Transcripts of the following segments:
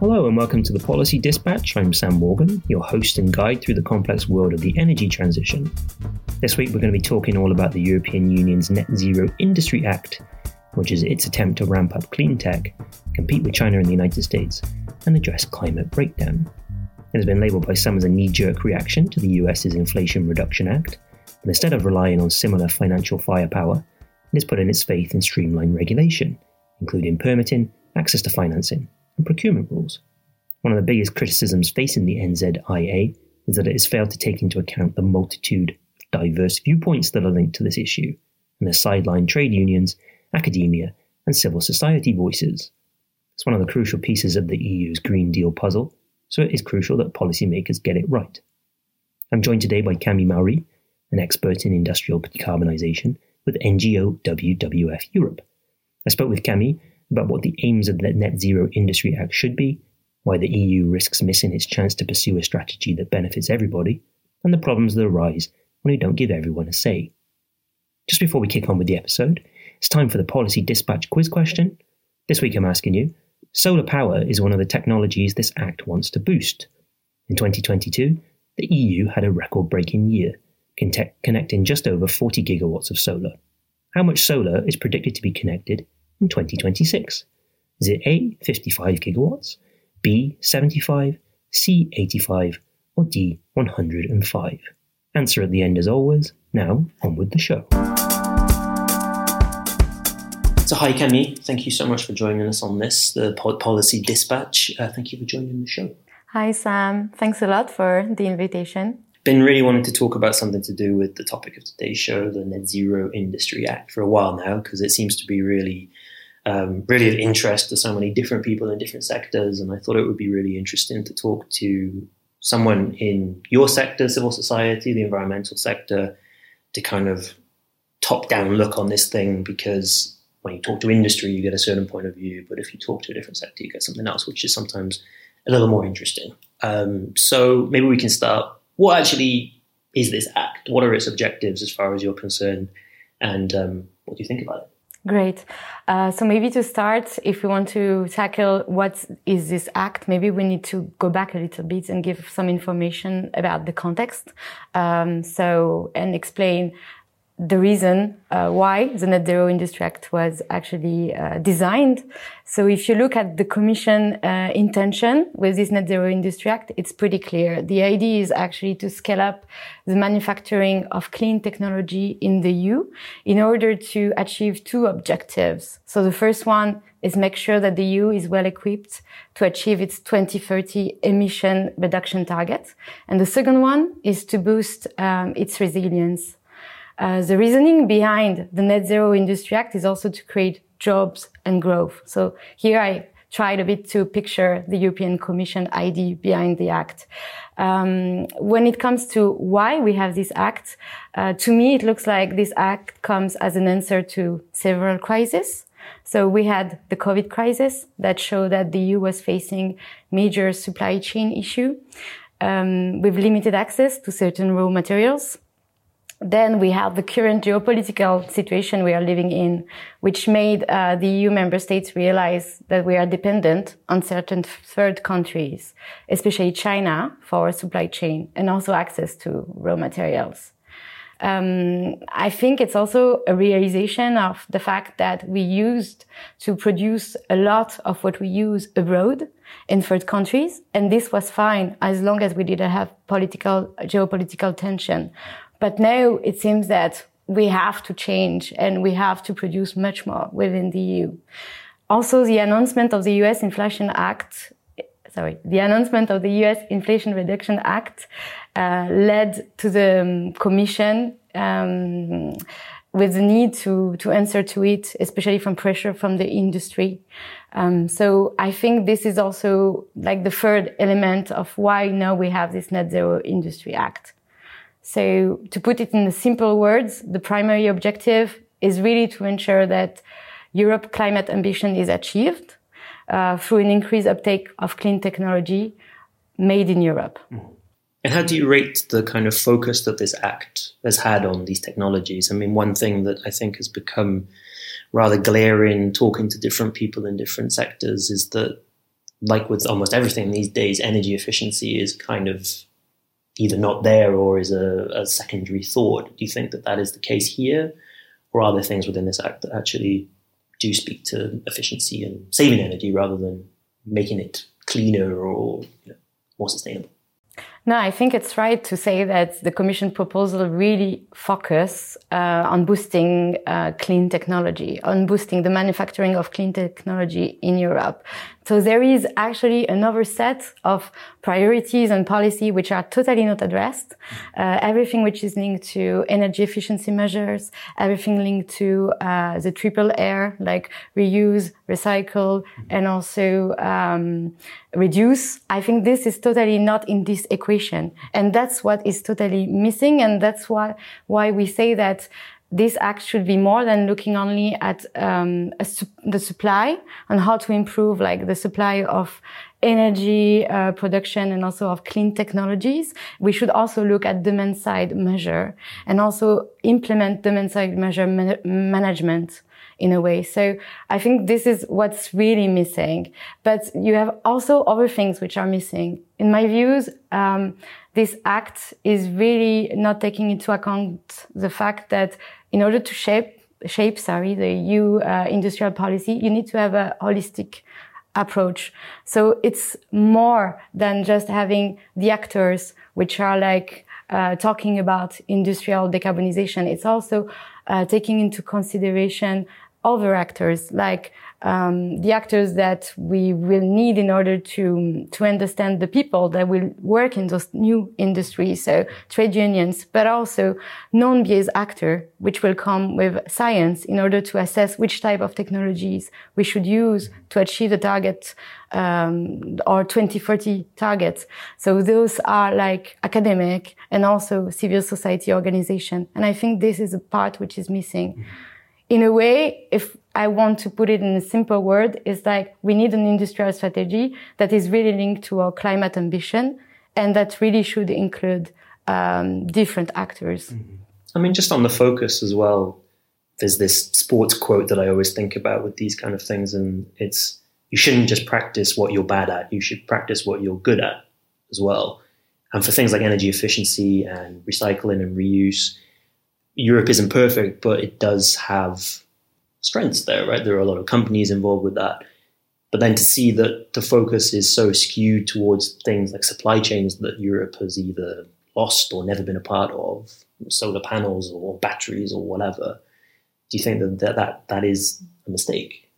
Hello and welcome to the Policy Dispatch. I'm Sam Morgan, your host and guide through the complex world of the energy transition. This week we're going to be talking all about the European Union's Net Zero Industry Act, which is its attempt to ramp up clean tech, compete with China and the United States, and address climate breakdown. It has been labelled by some as a knee jerk reaction to the US's Inflation Reduction Act, but instead of relying on similar financial firepower, it has put in its faith in streamlined regulation, including permitting, access to financing, and procurement rules. One of the biggest criticisms facing the NZIA is that it has failed to take into account the multitude of diverse viewpoints that are linked to this issue, and has sidelined trade unions, academia, and civil society voices. It's one of the crucial pieces of the EU's Green Deal puzzle, so it is crucial that policymakers get it right. I'm joined today by Camille Maury, an expert in industrial decarbonisation with NGO WWF Europe. I spoke with Camille about what the aims of the Net Zero Industry Act should be, why the EU risks missing its chance to pursue a strategy that benefits everybody, and the problems that arise when we don't give everyone a say. Just before we kick on with the episode, it's time for the Policy Dispatch quiz question. This week I'm asking you solar power is one of the technologies this Act wants to boost. In 2022, the EU had a record breaking year, connecting just over 40 gigawatts of solar. How much solar is predicted to be connected in 2026? Is it A, 55 gigawatts, B, 75, C, 85, or D, 105? Answer at the end as always. Now, on with the show. So, hi, Camille. Thank you so much for joining us on this, the Policy Dispatch. Uh, thank you for joining the show. Hi, Sam. Thanks a lot for the invitation. Been really wanting to talk about something to do with the topic of today's show, the Net Zero Industry Act, for a while now, because it seems to be really um, really of interest to so many different people in different sectors. And I thought it would be really interesting to talk to someone in your sector, civil society, the environmental sector, to kind of top down look on this thing because when you talk to industry, you get a certain point of view, but if you talk to a different sector, you get something else, which is sometimes a little more interesting. Um, so maybe we can start. What actually is this act? What are its objectives as far as you're concerned? And um, what do you think about it? Great. Uh, so maybe to start, if we want to tackle what is this act, maybe we need to go back a little bit and give some information about the context. Um, so and explain the reason uh, why the Net Zero Industry Act was actually uh, designed. So if you look at the Commission uh, intention with this Net Zero Industry Act, it's pretty clear. The idea is actually to scale up the manufacturing of clean technology in the EU in order to achieve two objectives. So the first one is make sure that the EU is well equipped to achieve its 2030 emission reduction target. And the second one is to boost um, its resilience uh, the reasoning behind the Net Zero Industry Act is also to create jobs and growth. So here I tried a bit to picture the European Commission idea behind the act. Um, when it comes to why we have this act, uh, to me it looks like this act comes as an answer to several crises. So we had the COVID crisis that showed that the EU was facing major supply chain issue um, with limited access to certain raw materials. Then we have the current geopolitical situation we are living in, which made uh, the EU member states realize that we are dependent on certain third countries, especially China, for our supply chain and also access to raw materials. Um, I think it's also a realization of the fact that we used to produce a lot of what we use abroad in third countries, and this was fine as long as we didn't have political, geopolitical tension. But now it seems that we have to change and we have to produce much more within the EU. Also, the announcement of the US Inflation Act, sorry, the announcement of the US Inflation Reduction Act uh, led to the um, Commission um, with the need to to answer to it, especially from pressure from the industry. Um, so I think this is also like the third element of why now we have this Net Zero Industry Act. So to put it in simple words, the primary objective is really to ensure that Europe climate ambition is achieved uh, through an increased uptake of clean technology made in Europe. Mm-hmm. And how do you rate the kind of focus that this act has had on these technologies? I mean, one thing that I think has become rather glaring talking to different people in different sectors is that like with almost everything these days, energy efficiency is kind of either not there or is a, a secondary thought. Do you think that that is the case here? Or are there things within this act that actually do speak to efficiency and saving energy rather than making it cleaner or you know, more sustainable? No, I think it's right to say that the Commission proposal really focus uh, on boosting uh, clean technology, on boosting the manufacturing of clean technology in Europe. So there is actually another set of priorities and policy which are totally not addressed. Uh, everything which is linked to energy efficiency measures, everything linked to uh, the triple R, like reuse, recycle, and also um, reduce. I think this is totally not in this equation, and that's what is totally missing, and that's why why we say that this act should be more than looking only at um, su the supply and how to improve like the supply of energy uh, production and also of clean technologies. We should also look at demand side measure and also implement demand side measure man management in a way. So I think this is what's really missing. But you have also other things which are missing. In my views, um, this act is really not taking into account the fact that in order to shape shape sorry the EU uh, industrial policy, you need to have a holistic approach. So it's more than just having the actors which are like uh, talking about industrial decarbonization. It's also uh, taking into consideration other actors like um, the actors that we will need in order to to understand the people that will work in those new industries so trade unions but also non-biased actor which will come with science in order to assess which type of technologies we should use to achieve the target um, or 2030 targets. So those are like academic and also civil society organization. And i think this is a part which is missing in a way, if I want to put it in a simple word, is like we need an industrial strategy that is really linked to our climate ambition and that really should include um, different actors. Mm-hmm. I mean, just on the focus as well, there's this sports quote that I always think about with these kind of things, and it's you shouldn't just practice what you're bad at, you should practice what you're good at as well. And for things like energy efficiency and recycling and reuse, Europe isn't perfect, but it does have strengths there, right? There are a lot of companies involved with that. But then to see that the focus is so skewed towards things like supply chains that Europe has either lost or never been a part of, solar panels or batteries or whatever, do you think that that, that, that is a mistake?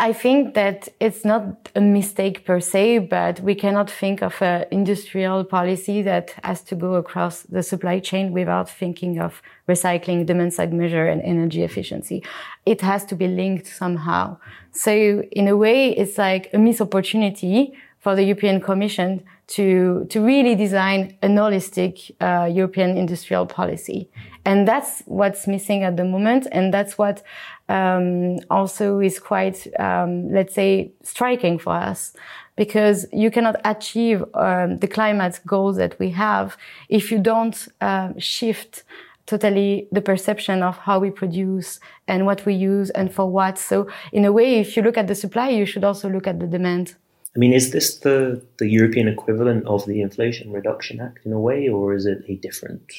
I think that it's not a mistake per se, but we cannot think of an industrial policy that has to go across the supply chain without thinking of recycling, demand side measure, and energy efficiency. It has to be linked somehow. So in a way, it's like a missed opportunity for the European Commission to to really design a holistic uh, European industrial policy, and that's what's missing at the moment, and that's what um, also is quite, um, let's say, striking for us because you cannot achieve um, the climate goals that we have if you don't uh, shift totally the perception of how we produce and what we use and for what. So in a way, if you look at the supply, you should also look at the demand. I mean, is this the, the European equivalent of the Inflation Reduction Act in a way, or is it a different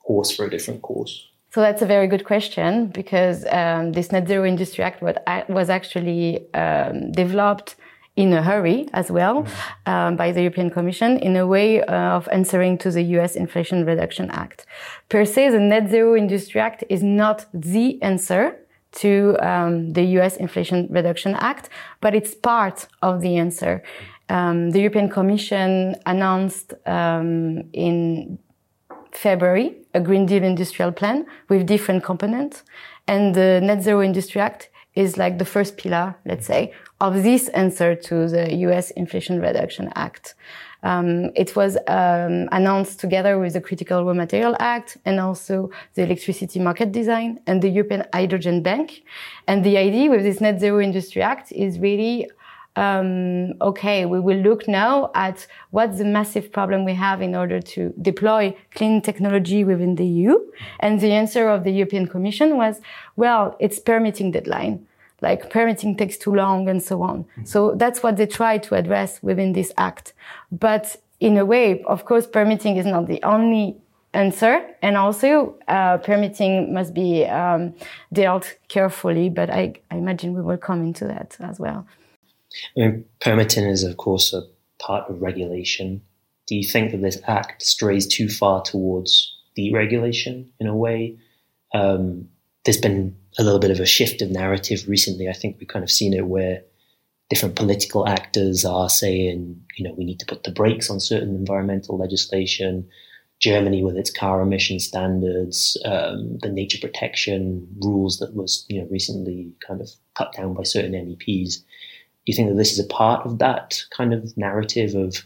horse for a different course? So that's a very good question because um, this Net Zero Industry Act was actually um, developed in a hurry as well mm-hmm. um, by the European Commission in a way of answering to the US Inflation Reduction Act. Per se, the Net Zero Industry Act is not the answer to um, the US Inflation Reduction Act, but it's part of the answer. Um, the European Commission announced um, in February a Green Deal industrial plan with different components. And the Net Zero Industry Act is like the first pillar, let's say, of this answer to the US Inflation Reduction Act. Um, it was um, announced together with the Critical Raw Material Act and also the Electricity Market Design and the European Hydrogen Bank. And the idea with this Net Zero Industry Act is really um, okay, we will look now at what's the massive problem we have in order to deploy clean technology within the EU. And the answer of the European Commission was, well, it's permitting deadline. Like permitting takes too long and so on. Mm-hmm. So that's what they try to address within this act. But in a way, of course, permitting is not the only answer. And also, uh, permitting must be um, dealt carefully. But I, I, imagine we will come into that as well. I mean, permitting is, of course, a part of regulation. Do you think that this act strays too far towards deregulation in a way? Um, there's been a little bit of a shift of narrative recently. I think we've kind of seen it where different political actors are saying, you know, we need to put the brakes on certain environmental legislation. Germany with its car emission standards, um, the nature protection rules that was you know recently kind of cut down by certain MEPs. Do you think that this is a part of that kind of narrative of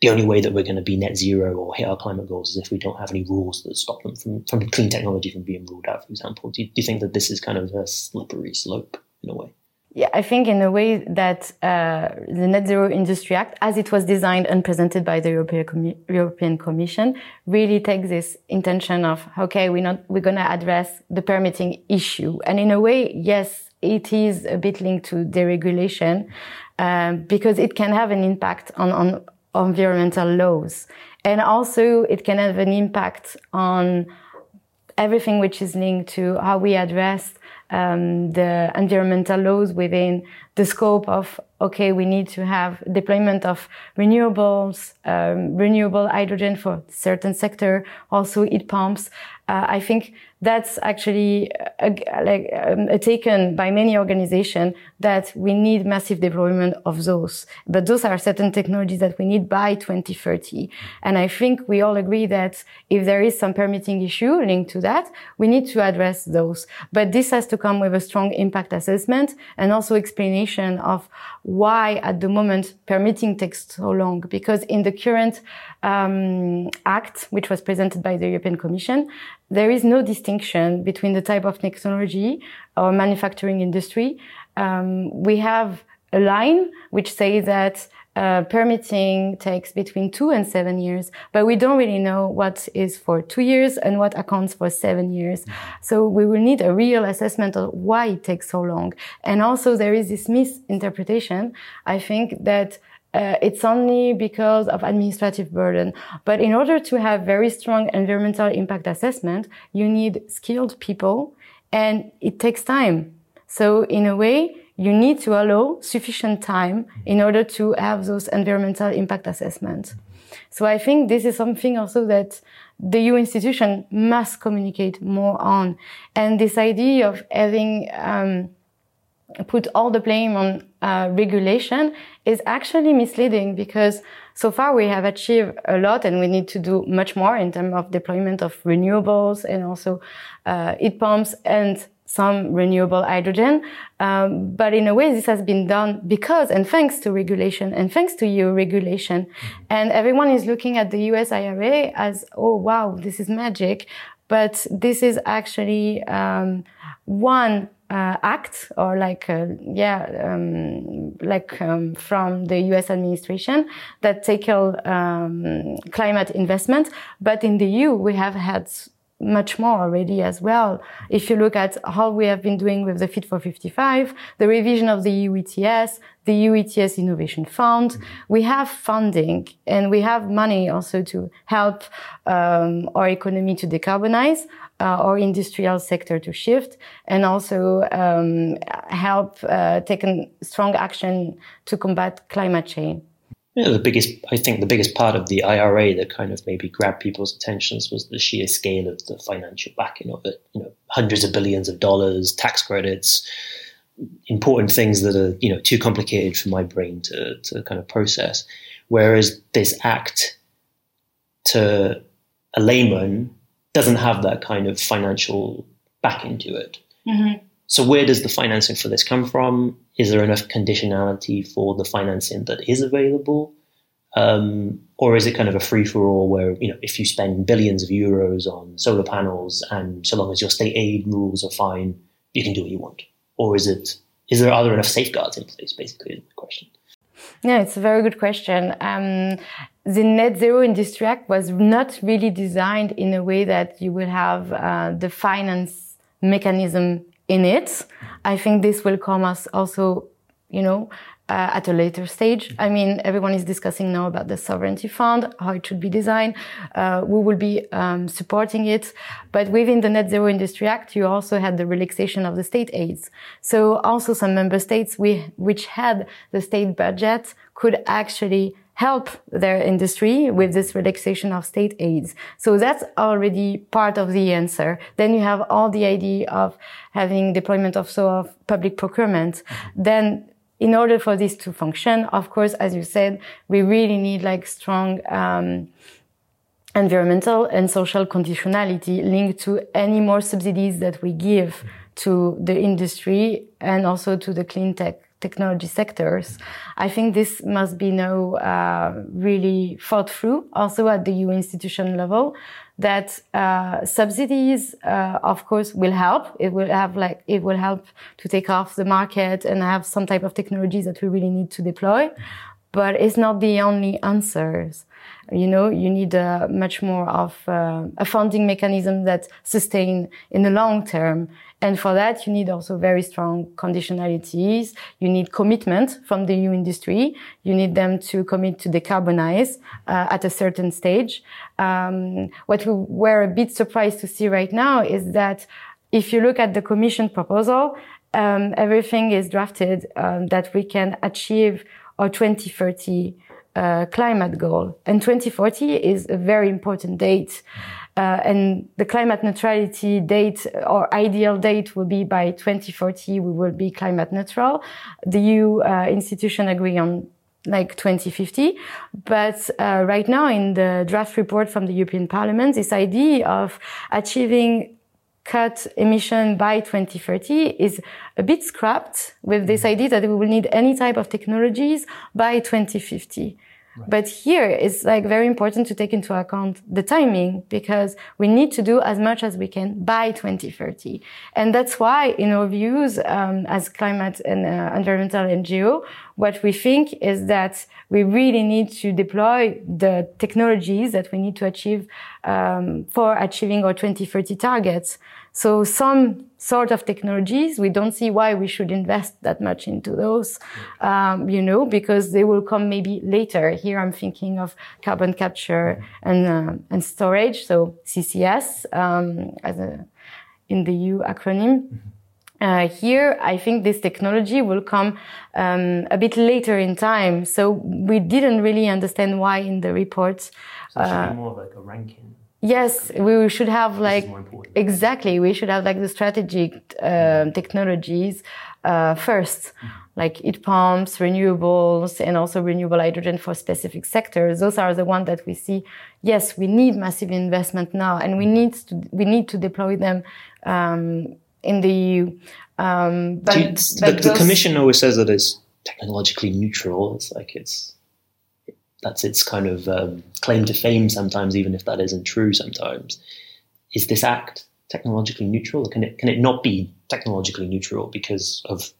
the only way that we're going to be net zero or hit our climate goals is if we don't have any rules that stop them from, from clean technology from being ruled out, for example? Do you, do you think that this is kind of a slippery slope in a way? Yeah, I think in a way that uh, the Net Zero Industry Act, as it was designed and presented by the European, Com- European Commission, really takes this intention of okay, we're not we're going to address the permitting issue, and in a way, yes, it is a bit linked to deregulation um, because it can have an impact on on environmental laws, and also it can have an impact on everything which is linked to how we address um, the environmental laws within the scope of okay, we need to have deployment of renewables, um, renewable hydrogen for certain sector, also heat pumps. Uh, I think that's actually a, like um, a taken by many organizations that we need massive deployment of those. But those are certain technologies that we need by 2030. And I think we all agree that if there is some permitting issue linked to that, we need to address those. But this has to come with a strong impact assessment and also explanation of why at the moment permitting takes so long. Because in the current um, act, which was presented by the European Commission, there is no distinction between the type of technology or manufacturing industry. Um, we have a line which says that uh, permitting takes between two and seven years, but we don't really know what is for two years and what accounts for seven years. So we will need a real assessment of why it takes so long. And also there is this misinterpretation. I think that uh, it's only because of administrative burden. But in order to have very strong environmental impact assessment, you need skilled people and it takes time. So in a way, you need to allow sufficient time in order to have those environmental impact assessments. So I think this is something also that the EU institution must communicate more on. And this idea of having, um, put all the blame on uh, regulation is actually misleading because so far we have achieved a lot and we need to do much more in terms of deployment of renewables and also uh, heat pumps and some renewable hydrogen. Um, but in a way, this has been done because and thanks to regulation and thanks to EU regulation. Mm-hmm. And everyone is looking at the US IRA as, oh, wow, this is magic. But this is actually um, one uh, act or like uh, yeah um, like um, from the US administration that tackle um, climate investment but in the EU we have had much more already as well. If you look at how we have been doing with the Fit for 55, the revision of the EU ETS, the EU ETS Innovation Fund, we have funding and we have money also to help um, our economy to decarbonize, uh, our industrial sector to shift, and also um, help uh, take strong action to combat climate change. Yeah, the biggest, I think, the biggest part of the IRA that kind of maybe grabbed people's attentions was the sheer scale of the financial backing of it. You know, hundreds of billions of dollars, tax credits, important things that are you know too complicated for my brain to to kind of process. Whereas this act, to a layman, doesn't have that kind of financial backing to it. Mm-hmm. So where does the financing for this come from? Is there enough conditionality for the financing that is available? Um, or is it kind of a free for all where, you know, if you spend billions of euros on solar panels and so long as your state aid rules are fine, you can do what you want? Or is it, is there, are there enough safeguards in place, basically, is the question? Yeah, it's a very good question. Um, the Net Zero Industry Act was not really designed in a way that you will have uh, the finance mechanism in it. I think this will come us also, you know, uh, at a later stage. I mean, everyone is discussing now about the sovereignty fund, how it should be designed. Uh, we will be um, supporting it. But within the Net Zero Industry Act, you also had the relaxation of the state aids. So also some member states we, which had the state budget could actually help their industry with this relaxation of state aids. So that's already part of the answer. Then you have all the idea of having deployment of so of public procurement. Then in order for this to function, of course, as you said, we really need like strong, um, environmental and social conditionality linked to any more subsidies that we give to the industry and also to the clean tech technology sectors. I think this must be now uh, really thought through also at the EU institution level that uh, subsidies, uh, of course, will help. It will have like it will help to take off the market and have some type of technologies that we really need to deploy. But it's not the only answers. You know, you need uh, much more of uh, a funding mechanism that sustain in the long term. And for that, you need also very strong conditionalities. You need commitment from the EU industry. You need them to commit to decarbonize uh, at a certain stage. Um, what we were a bit surprised to see right now is that if you look at the Commission proposal, um, everything is drafted um, that we can achieve our 2030 uh, climate goal. And 2040 is a very important date. Uh, and the climate neutrality date or ideal date will be by 2040, we will be climate neutral. The EU uh, institution agree on like 2050. But uh, right now in the draft report from the European Parliament, this idea of achieving cut emission by 2030 is a bit scrapped with this idea that we will need any type of technologies by 2050. Right. But here it's like very important to take into account the timing because we need to do as much as we can by 2030. And that's why in our views, um, as climate and uh, environmental NGO, what we think is that we really need to deploy the technologies that we need to achieve um, for achieving our 2030 targets. So some sort of technologies, we don't see why we should invest that much into those, um, you know, because they will come maybe later. Here I'm thinking of carbon capture and, uh, and storage. So CCS, um, as a, in the U acronym. Mm-hmm. Uh, here, I think this technology will come um, a bit later in time. So we didn't really understand why in the report. So uh, more like a ranking. Yes, we should have like exactly. We should have like the strategic uh, technologies uh, first, like heat pumps, renewables, and also renewable hydrogen for specific sectors. Those are the ones that we see. Yes, we need massive investment now, and we need to we need to deploy them um, in the EU. Um, but, you, but the, the Commission always says that it's technologically neutral. It's like it's that's its kind of um, claim to fame sometimes, even if that isn't true sometimes. Is this act technologically neutral? Can it, can it not be technologically neutral because of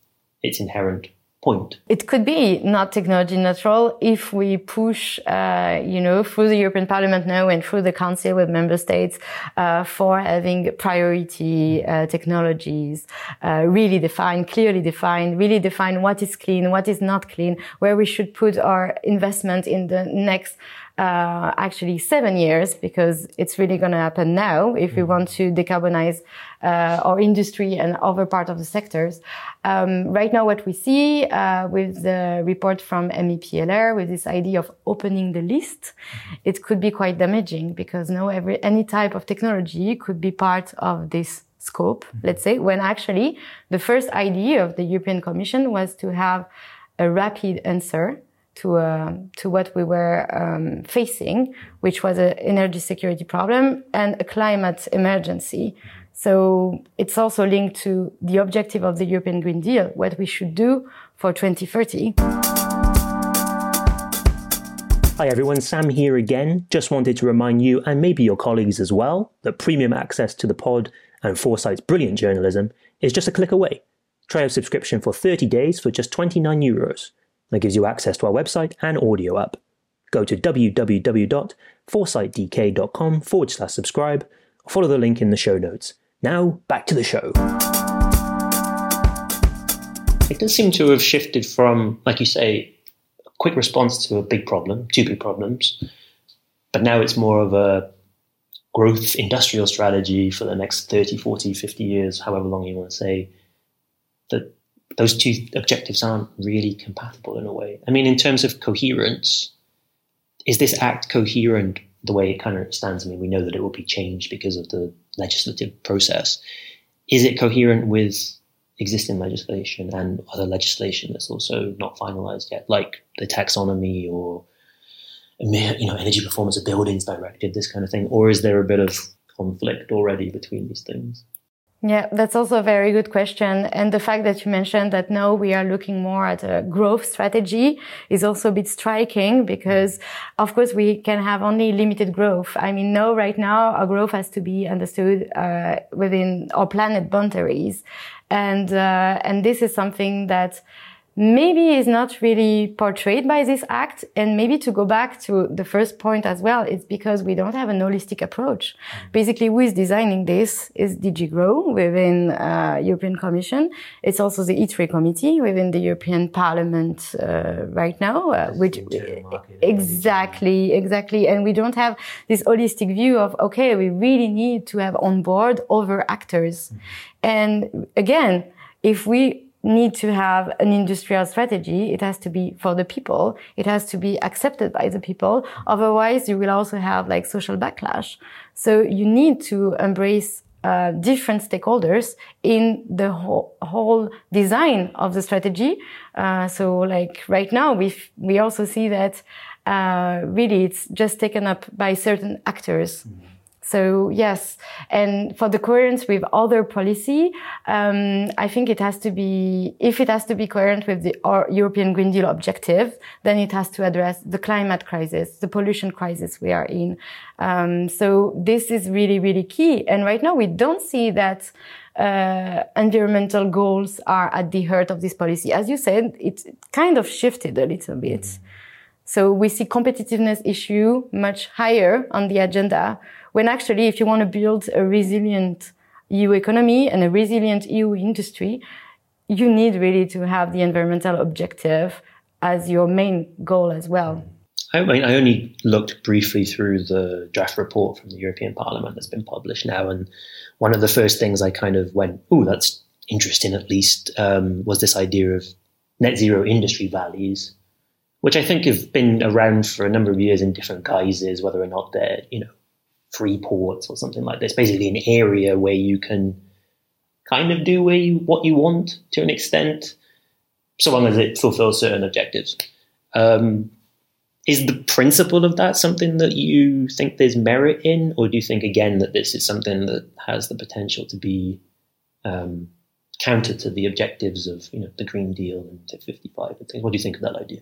its inherent point. It could be not technology neutral if we push, uh, you know, through the European Parliament now and through the Council with member states uh, for having priority uh, technologies uh, really defined, clearly defined, really define what is clean, what is not clean, where we should put our investment in the next uh, actually seven years because it's really going to happen now if we mm-hmm. want to decarbonize uh, our industry and other part of the sectors. Um, right now, what we see uh, with the report from MEP Ehler, with this idea of opening the list, mm-hmm. it could be quite damaging because now every any type of technology could be part of this scope. Mm-hmm. Let's say when actually the first idea of the European Commission was to have a rapid answer to uh, to what we were um, facing, which was an energy security problem and a climate emergency. So it's also linked to the objective of the European Green Deal, what we should do for 2030. Hi everyone, Sam here again. Just wanted to remind you, and maybe your colleagues as well, that premium access to the pod and Foresight's brilliant journalism is just a click away. Try a subscription for 30 days for just 29 euros. That gives you access to our website and audio app. Go to www.foresightdk.com forward slash subscribe follow the link in the show notes. Now, back to the show. it does seem to have shifted from, like you say, a quick response to a big problem, two big problems, but now it's more of a growth industrial strategy for the next 30, 40, 50 years, however long you want to say, that those two objectives aren't really compatible in a way. I mean, in terms of coherence, is this act coherent the way it kind of stands? I mean, we know that it will be changed because of the legislative process. Is it coherent with existing legislation and other legislation that's also not finalized yet, like the taxonomy or you know energy performance of buildings directive, this kind of thing, or is there a bit of conflict already between these things? Yeah, that's also a very good question. And the fact that you mentioned that now we are looking more at a growth strategy is also a bit striking because of course we can have only limited growth. I mean, no, right now our growth has to be understood uh, within our planet boundaries. And, uh, and this is something that maybe is not really portrayed by this act. And maybe to go back to the first point as well, it's because we don't have an holistic approach. Mm. Basically, who is designing this is DG GROW within uh, European Commission. It's also the ITRE committee within the European Parliament uh, right now, uh, which exactly, exactly. And we don't have this holistic view of, okay, we really need to have on board other actors. Mm. And again, if we need to have an industrial strategy. It has to be for the people. It has to be accepted by the people. Otherwise, you will also have like social backlash. So you need to embrace uh, different stakeholders in the whole, whole design of the strategy. Uh, so like right now, we we also see that uh, really it's just taken up by certain actors. Mm -hmm. So yes, and for the coherence with other policy, um, I think it has to be, if it has to be coherent with the European Green Deal objective, then it has to address the climate crisis, the pollution crisis we are in. Um, so this is really, really key. And right now we don't see that uh, environmental goals are at the heart of this policy. As you said, it kind of shifted a little bit. Mm. So we see competitiveness issue much higher on the agenda when actually, if you want to build a resilient EU economy and a resilient EU industry, you need really to have the environmental objective as your main goal as well. I, mean, I only looked briefly through the draft report from the European Parliament that's been published now, and one of the first things I kind of went, "Oh, that's interesting." At least um, was this idea of net zero industry valleys, which I think have been around for a number of years in different guises, whether or not they're you know free ports or something like this. Basically, an area where you can kind of do where you, what you want to an extent, so long as it fulfills certain objectives. Um, is the principle of that something that you think there's merit in, or do you think again that this is something that has the potential to be um, counter to the objectives of you know the Green Deal and Fit 55 and things? What do you think of that idea?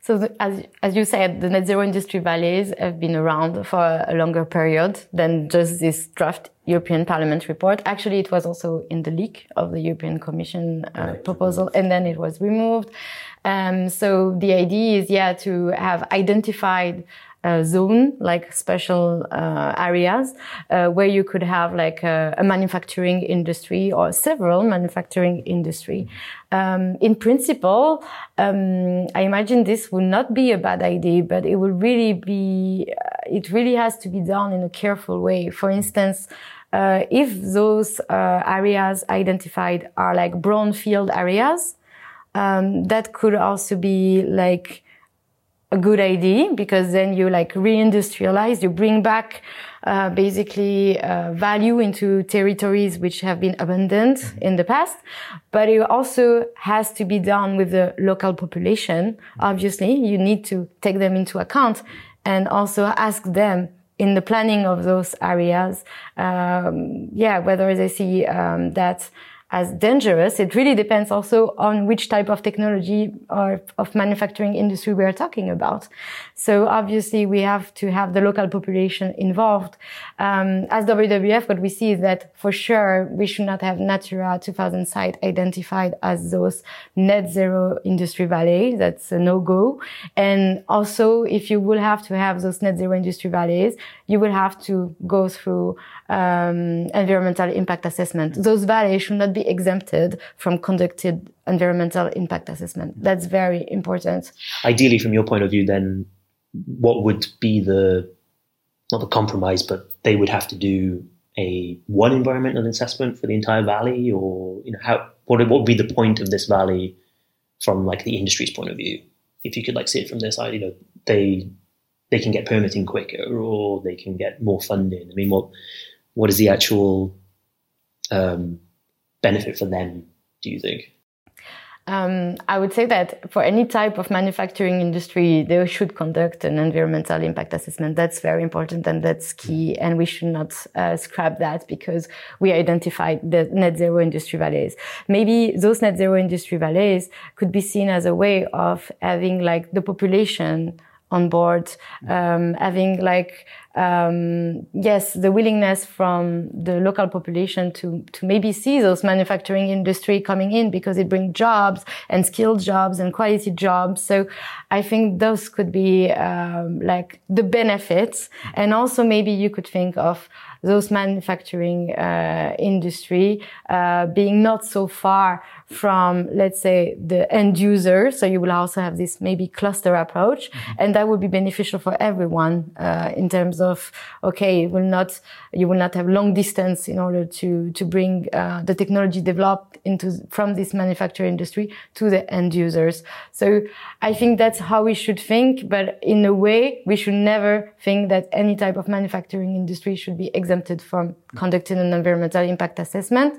So the, as, as you said, the net zero industry valleys have been around for a longer period than just this draft European Parliament report. Actually, it was also in the leak of the European Commission uh, right. proposal, and then it was removed. Um, so the idea is, yeah, to have identified uh, zone, like special uh, areas, uh, where you could have like a, a, manufacturing industry or several manufacturing industry. Um, in principle, um, I imagine this would not be a bad idea, but it would really be, uh, it really has to be done in a careful way. For instance, uh, if those uh, areas identified are like brownfield areas, um, that could also be like a good idea because then you like reindustrialize, you bring back uh, basically uh, value into territories which have been abandoned in the past. But it also has to be done with the local population. Obviously, you need to take them into account and also ask them in the planning of those areas, um, yeah, whether they see um, that as dangerous. It really depends also on which type of technology or of manufacturing industry we are talking about. So obviously we have to have the local population involved. Um, as WWF, what we see is that for sure we should not have Natura 2000 site identified as those net zero industry valleys. That's a no-go. And also if you will have to have those net zero industry valleys, you will have to go through um, environmental impact assessment. Those valleys should not be exempted from conducted environmental impact assessment. That's very important. Ideally, from your point of view, then what would be the not the compromise, but they would have to do a one environmental assessment for the entire valley, or you know, how what, what would be the point of this valley from like the industry's point of view? If you could like see it from their side, you know, they they can get permitting quicker, or they can get more funding. I mean, what what is the actual um, benefit for them? Do you think? Um, I would say that for any type of manufacturing industry, they should conduct an environmental impact assessment. That's very important and that's key. And we should not uh, scrap that because we identified the net zero industry valleys. Maybe those net zero industry valleys could be seen as a way of having like the population on board, um, having like um, yes, the willingness from the local population to to maybe see those manufacturing industry coming in because it brings jobs and skilled jobs and quality jobs. So I think those could be um, like the benefits, and also maybe you could think of those manufacturing uh, industry uh, being not so far from, let's say, the end user. So you will also have this maybe cluster approach, mm-hmm. and that would be beneficial for everyone uh, in terms of okay, you will not you will not have long distance in order to to bring uh, the technology developed into from this manufacturing industry to the end users. So I think that's how we should think, but in a way, we should never think that any type of manufacturing industry should be exempted from conducting an environmental impact assessment.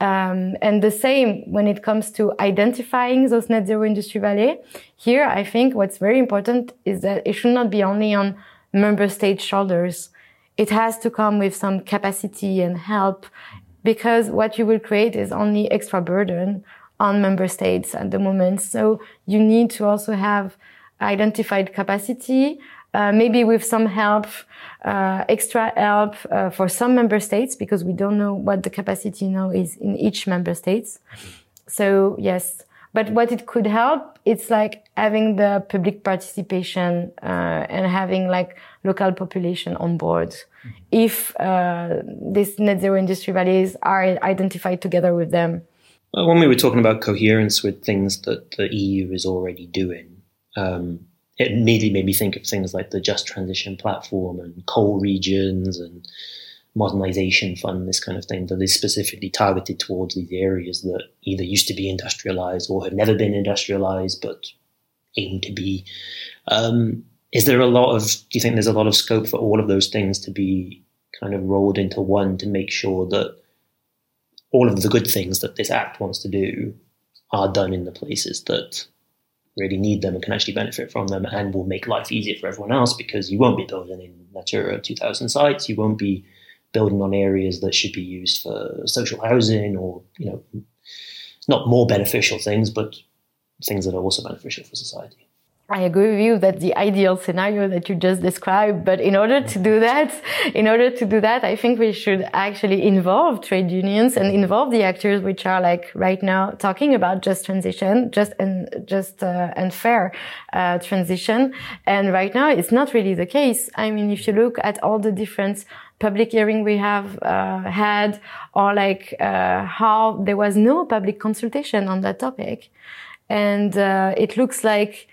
Um, and the same when it comes to identifying those net zero industry valley. Here, I think what's very important is that it should not be only on member state shoulders. It has to come with some capacity and help because what you will create is only extra burden on member states at the moment. So you need to also have identified capacity, uh, maybe with some help, uh, extra help uh, for some member states because we don't know what the capacity now is in each member states. So yes, but what it could help, it's like having the public participation uh, and having like local population on board. Mm-hmm. If uh, these net zero industry valleys are identified together with them. When we were talking about coherence with things that the EU is already doing, um, it immediately made me think of things like the Just Transition Platform and coal regions and modernization fund, this kind of thing that is specifically targeted towards these areas that either used to be industrialized or have never been industrialized but aim to be. Um, is there a lot of, do you think there's a lot of scope for all of those things to be kind of rolled into one to make sure that all of the good things that this act wants to do are done in the places that really need them and can actually benefit from them and will make life easier for everyone else because you won't be building in Natura 2000 sites. You won't be building on areas that should be used for social housing or, you know, not more beneficial things, but things that are also beneficial for society. I agree with you that the ideal scenario that you just described, but in order to do that, in order to do that, I think we should actually involve trade unions and involve the actors which are like right now talking about just transition, just and just uh, and fair uh, transition. And right now, it's not really the case. I mean, if you look at all the different public hearing we have uh, had, or like uh, how there was no public consultation on that topic, and uh, it looks like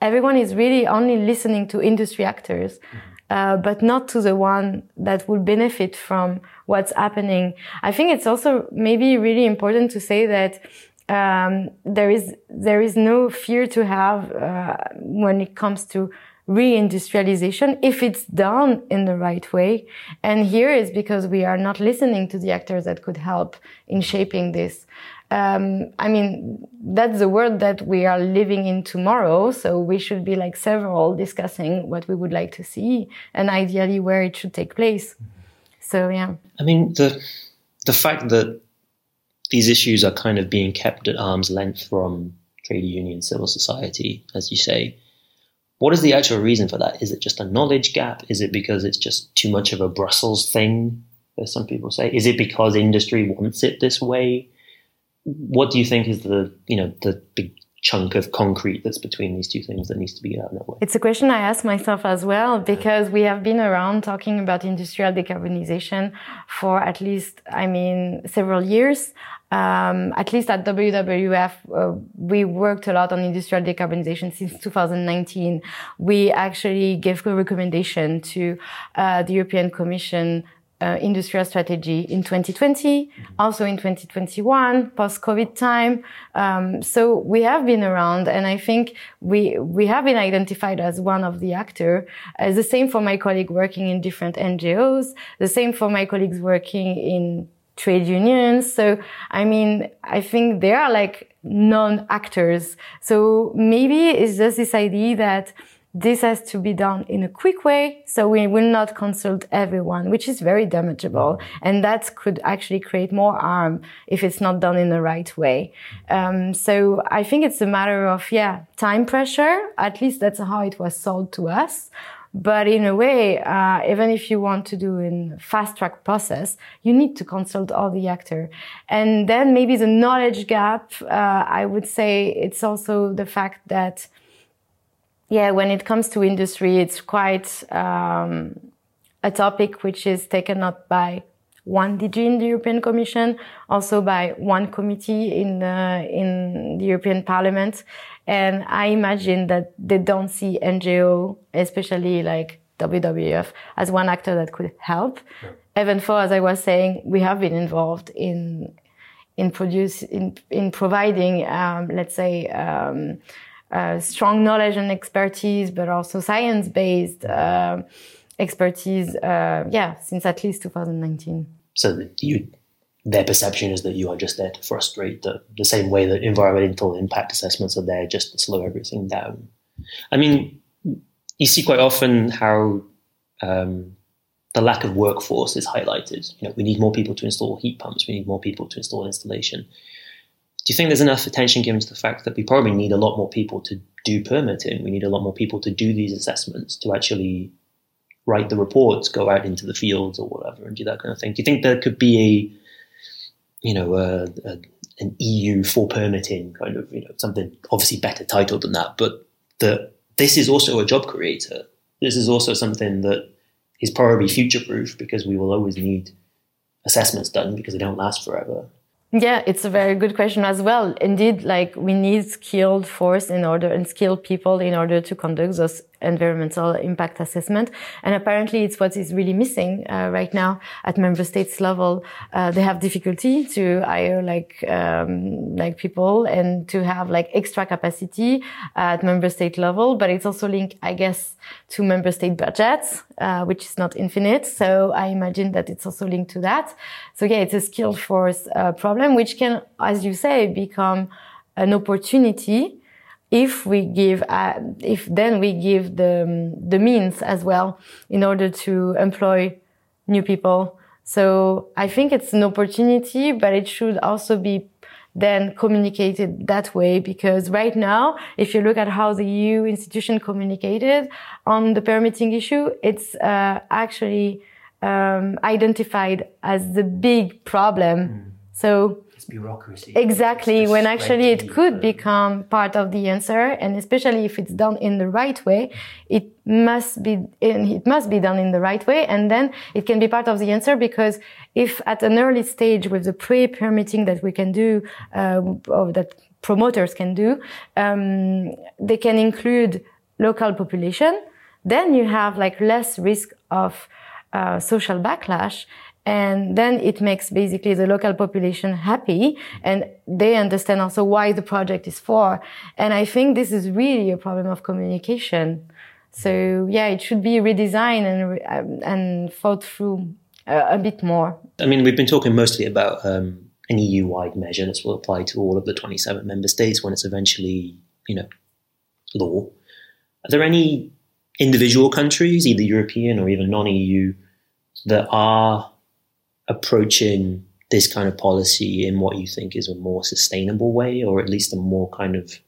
everyone is really only listening to industry actors, mm-hmm. uh, but not to the one that would benefit from what's happening. I think it's also maybe really important to say that um, there is there is no fear to have uh, when it comes to reindustrialization if it's done in the right way. And here is because we are not listening to the actors that could help in shaping this um, I mean, that's the world that we are living in tomorrow. So we should be like several discussing what we would like to see and ideally where it should take place. So yeah. I mean, the the fact that these issues are kind of being kept at arm's length from trade union, civil society, as you say. What is the actual reason for that? Is it just a knowledge gap? Is it because it's just too much of a Brussels thing, as some people say? Is it because industry wants it this way? what do you think is the you know the big chunk of concrete that's between these two things that needs to be out in that way? It's a question I ask myself as well because we have been around talking about industrial decarbonization for at least, I mean, several years. Um, at least at WWF, uh, we worked a lot on industrial decarbonization since 2019. We actually gave a recommendation to uh, the European Commission uh, industrial strategy in 2020, mm-hmm. also in 2021, post-COVID time. Um, so we have been around, and I think we we have been identified as one of the actor. Uh, the same for my colleague working in different NGOs. The same for my colleagues working in trade unions. So I mean, I think they are like non-actors. So maybe it's just this idea that this has to be done in a quick way, so we will not consult everyone, which is very damageable, and that could actually create more harm if it's not done in the right way. Um, so I think it's a matter of yeah, time pressure. At least that's how it was sold to us. But in a way, uh, even if you want to do a fast track process, you need to consult all the actor. And then maybe the knowledge gap, uh, I would say it's also the fact that yeah, when it comes to industry, it's quite um, a topic which is taken up by one DG in the European Commission, also by one committee in the, in the European Parliament. And I imagine that they don't see NGO, especially like WWF, as one actor that could help. Yeah. Even though, as I was saying, we have been involved in in produce in in providing, um, let's say, um, uh, strong knowledge and expertise, but also science-based uh, expertise. Uh, yeah, since at least 2019. So you, their perception is that you are just there to frustrate the, the same way that environmental impact assessments are there just to slow everything down. I mean, you see quite often how um, the lack of workforce is highlighted. You know, we need more people to install heat pumps. We need more people to install installation do you think there's enough attention given to the fact that we probably need a lot more people to do permitting? We need a lot more people to do these assessments, to actually write the reports, go out into the fields or whatever, and do that kind of thing. Do you think there could be a, you know, a, a, an EU for permitting kind of, you know, something obviously better titled than that, but that this is also a job creator. This is also something that is probably future proof because we will always need assessments done because they don't last forever. Yeah, it's a very good question as well. Indeed, like we need skilled force in order and skilled people in order to conduct those environmental impact assessment. And apparently it's what is really missing uh, right now at member states level. Uh, they have difficulty to hire like, um, like people and to have like extra capacity at member state level. But it's also linked, I guess, to member state budgets, uh, which is not infinite. So I imagine that it's also linked to that. So yeah, it's a skilled force uh, problem, which can, as you say, become an opportunity if we give, uh, if then we give the, the means as well in order to employ new people. So I think it's an opportunity, but it should also be then communicated that way because right now, if you look at how the EU institution communicated on the permitting issue, it's uh, actually um, identified as the big problem. Mm. So bureaucracy. Exactly, when actually it could become part of the answer, and especially if it's done in the right way, it must be it must be done in the right way, and then it can be part of the answer because if at an early stage with the pre-permitting that we can do, uh, or that promoters can do, um, they can include local population, then you have like less risk of uh, social backlash and then it makes basically the local population happy and they understand also why the project is for. And I think this is really a problem of communication. So yeah, it should be redesigned and, um, and thought through a, a, bit more. I mean, we've been talking mostly about um, an EU-wide measure that will apply to all of the 27 member states when it's eventually, you know, law. Are there any individual countries, either European or even non-EU, that are approaching this kind of policy in what you think is a more sustainable way, or at least a more kind of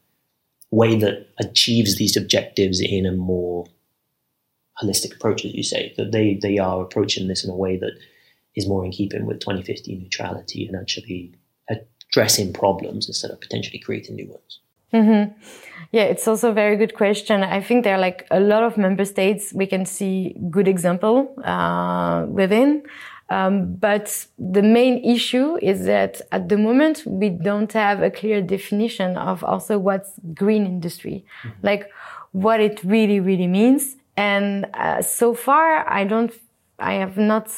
way that achieves these objectives in a more holistic approach, as you say, that they, they are approaching this in a way that is more in keeping with 2050 neutrality and actually addressing problems instead of potentially creating new ones. Mm-hmm. Yeah, it's also a very good question. I think there are like a lot of member states we can see good example uh, within. Um, but the main issue is that at the moment we don't have a clear definition of also what's green industry, mm-hmm. like what it really really means. And uh, so far, I don't, I have not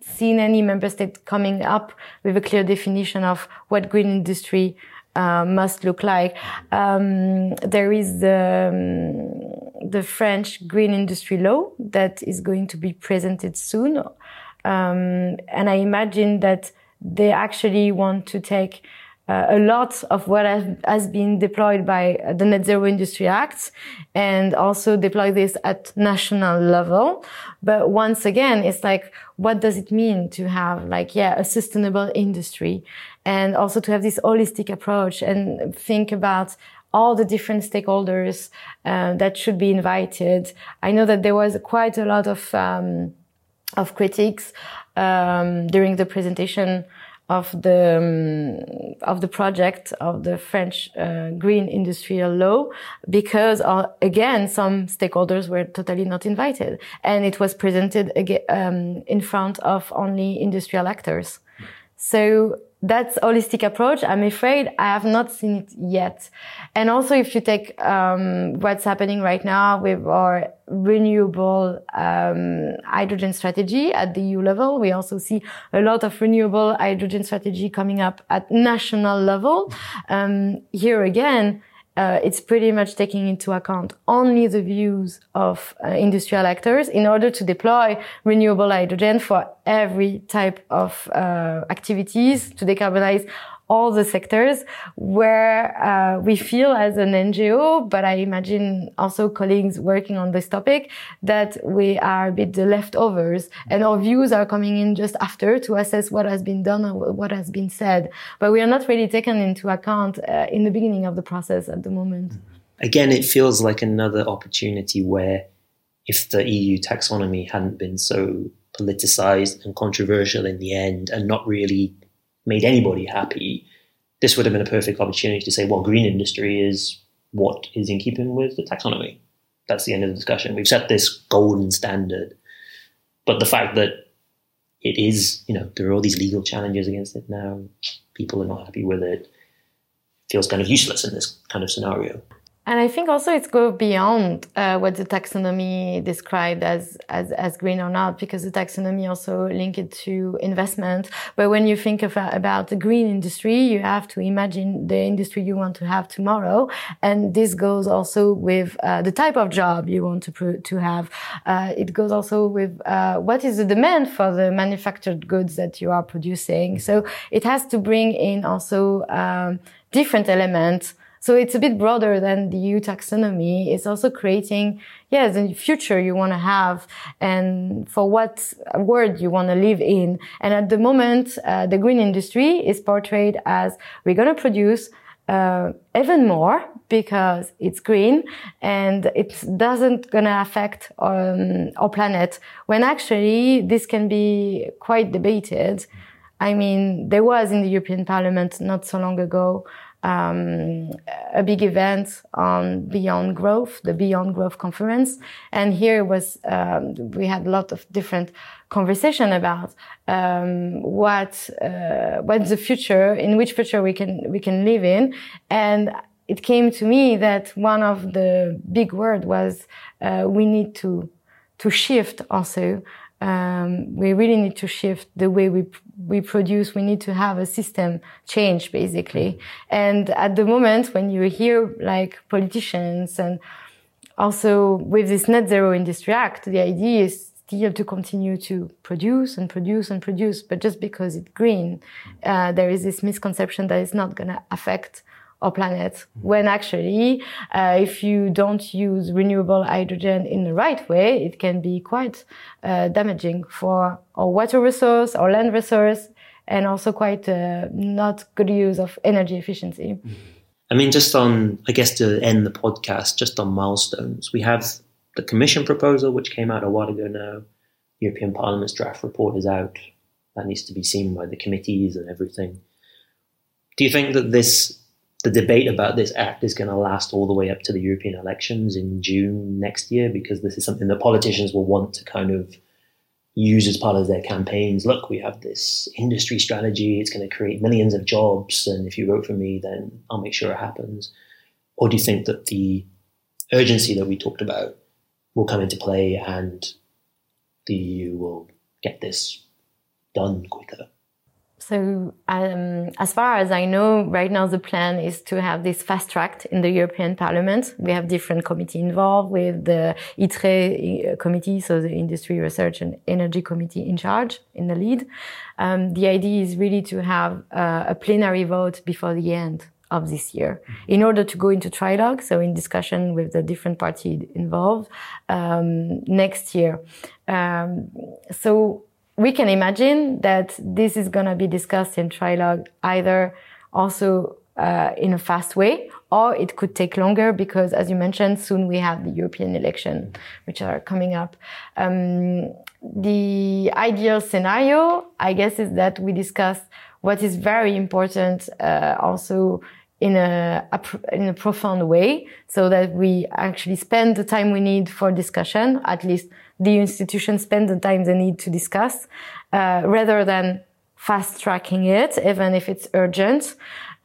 seen any member state coming up with a clear definition of what green industry uh, must look like. Um, there is the, um, the French green industry law that is going to be presented soon. Um, and I imagine that they actually want to take uh, a lot of what has, been deployed by the Net Zero Industry Act and also deploy this at national level. But once again, it's like, what does it mean to have like, yeah, a sustainable industry and also to have this holistic approach and think about all the different stakeholders uh, that should be invited. I know that there was quite a lot of, um, of critics um, during the presentation of the um, of the project of the French uh, green industrial law because uh, again some stakeholders were totally not invited. And it was presented again, um, in front of only industrial actors. So that's holistic approach. I'm afraid I have not seen it yet. And also, if you take um, what's happening right now with our renewable um, hydrogen strategy at the EU level, we also see a lot of renewable hydrogen strategy coming up at national level. Um, here again, uh, it's pretty much taking into account only the views of uh, industrial actors in order to deploy renewable hydrogen for every type of uh, activities to decarbonize all the sectors where uh, we feel as an NGO, but I imagine also colleagues working on this topic, that we are a bit the leftovers and our views are coming in just after to assess what has been done or what has been said. But we are not really taken into account uh, in the beginning of the process at the moment. Again, it feels like another opportunity where if the EU taxonomy hadn't been so politicized and controversial in the end and not really made anybody happy, this would have been a perfect opportunity to say, well, green industry is what is in keeping with the taxonomy. That's the end of the discussion. We've set this golden standard. But the fact that it is, you know, there are all these legal challenges against it now, people are not happy with it, feels kind of useless in this kind of scenario. And I think also it's go beyond uh, what the taxonomy described as, as, as green or not, because the taxonomy also link it to investment. But when you think of, uh, about the green industry, you have to imagine the industry you want to have tomorrow. And this goes also with uh, the type of job you want to to have. Uh, it goes also with uh, what is the demand for the manufactured goods that you are producing. So it has to bring in also um, different elements so it's a bit broader than the EU taxonomy. It's also creating, yeah, the future you want to have and for what world you want to live in. And at the moment, uh, the green industry is portrayed as we're going to produce uh, even more because it's green and it doesn't gonna affect um, our planet when actually this can be quite debated. I mean, there was in the European Parliament not so long ago um, a big event on Beyond Growth, the Beyond Growth conference. And here was, um, we had a lot of different conversation about, um, what, uh, what's the future, in which future we can, we can live in. And it came to me that one of the big word was, uh, we need to, to shift also um, we really need to shift the way we we produce. We need to have a system change, basically. And at the moment, when you hear like politicians and also with this Net Zero Industry Act, the idea is still to continue to produce and produce and produce. But just because it's green, uh, there is this misconception that it's not going to affect our planet when actually uh, if you don't use renewable hydrogen in the right way it can be quite uh, damaging for our water resource our land resource and also quite uh, not good use of energy efficiency. I mean just on i guess to end the podcast just on milestones we have the commission proposal which came out a while ago now. European parliament's draft report is out. That needs to be seen by the committees and everything. Do you think that this the debate about this act is going to last all the way up to the European elections in June next year because this is something that politicians will want to kind of use as part of their campaigns. Look, we have this industry strategy, it's going to create millions of jobs, and if you vote for me, then I'll make sure it happens. Or do you think that the urgency that we talked about will come into play and the EU will get this done quicker? So, um, as far as I know, right now the plan is to have this fast tracked in the European Parliament. We have different committee involved with the ITRE uh, committee, so the Industry, Research and Energy Committee in charge, in the lead. Um, the idea is really to have uh, a plenary vote before the end of this year in order to go into trilogue, so in discussion with the different parties involved um, next year. Um, so we can imagine that this is going to be discussed in trilogue either also uh, in a fast way or it could take longer because as you mentioned soon we have the european election which are coming up. Um, the ideal scenario i guess is that we discuss what is very important uh, also in a, in a profound way so that we actually spend the time we need for discussion at least the institutions spend the time they need to discuss, uh, rather than fast tracking it, even if it's urgent.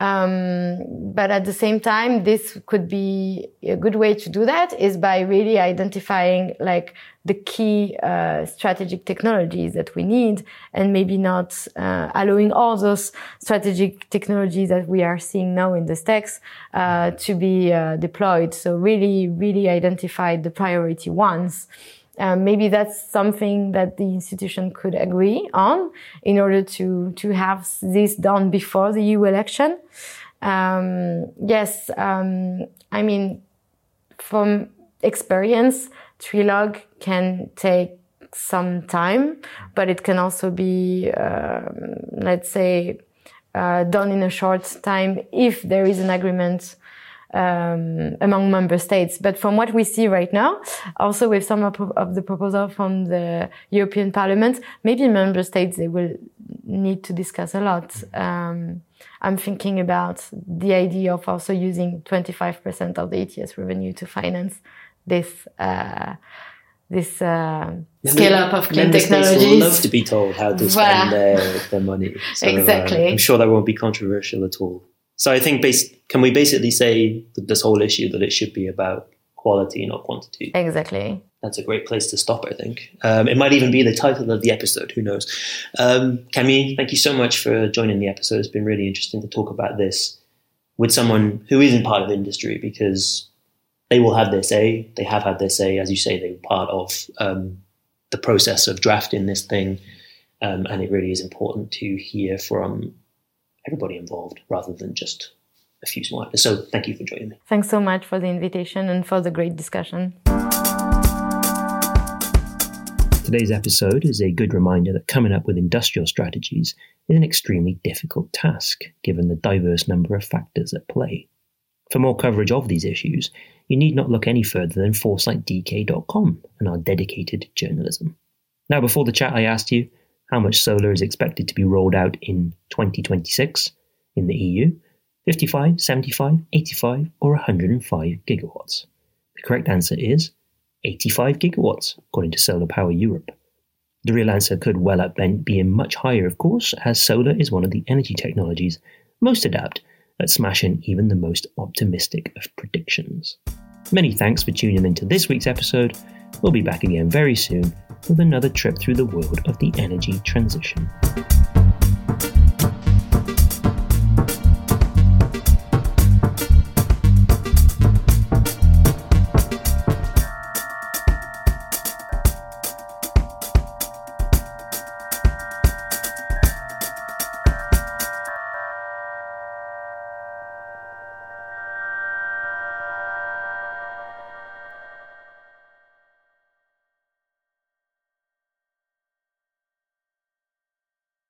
Um, but at the same time, this could be a good way to do that is by really identifying like the key uh, strategic technologies that we need, and maybe not uh, allowing all those strategic technologies that we are seeing now in the stacks uh, to be uh, deployed. So really, really identify the priority ones. Um, maybe that's something that the institution could agree on in order to to have this done before the EU election. Um, yes, um, I mean, from experience, Trilogue can take some time, but it can also be, uh, let's say, uh, done in a short time if there is an agreement um, among member states. But from what we see right now, also with some of, of the proposal from the European Parliament, maybe member states they will need to discuss a lot. Um, I'm thinking about the idea of also using 25% of the ETS revenue to finance this. Uh, this uh, scale up of clean technologies. Will love to be told how to spend their, their money. So, exactly. Uh, I'm sure that won't be controversial at all. So I think, base, can we basically say this whole issue that it should be about quality, not quantity? Exactly. That's a great place to stop, I think. Um, it might even be the title of the episode. Who knows? Um, Camille, thank you so much for joining the episode. It's been really interesting to talk about this with someone who isn't part of industry because they will have their say. They have had their say, as you say, they were part of um, the process of drafting this thing. Um, and it really is important to hear from everybody involved rather than just a few actors. So thank you for joining me. Thanks so much for the invitation and for the great discussion. Today's episode is a good reminder that coming up with industrial strategies is an extremely difficult task given the diverse number of factors at play. For more coverage of these issues, you need not look any further than foresightdk.com and our dedicated journalism. Now, before the chat, I asked you how much solar is expected to be rolled out in 2026 in the EU 55, 75, 85, or 105 gigawatts? The correct answer is 85 gigawatts, according to Solar Power Europe. The real answer could well up be much higher, of course, as solar is one of the energy technologies most adept at smashing even the most optimistic of predictions. Many thanks for tuning into this week's episode. We'll be back again very soon with another trip through the world of the energy transition.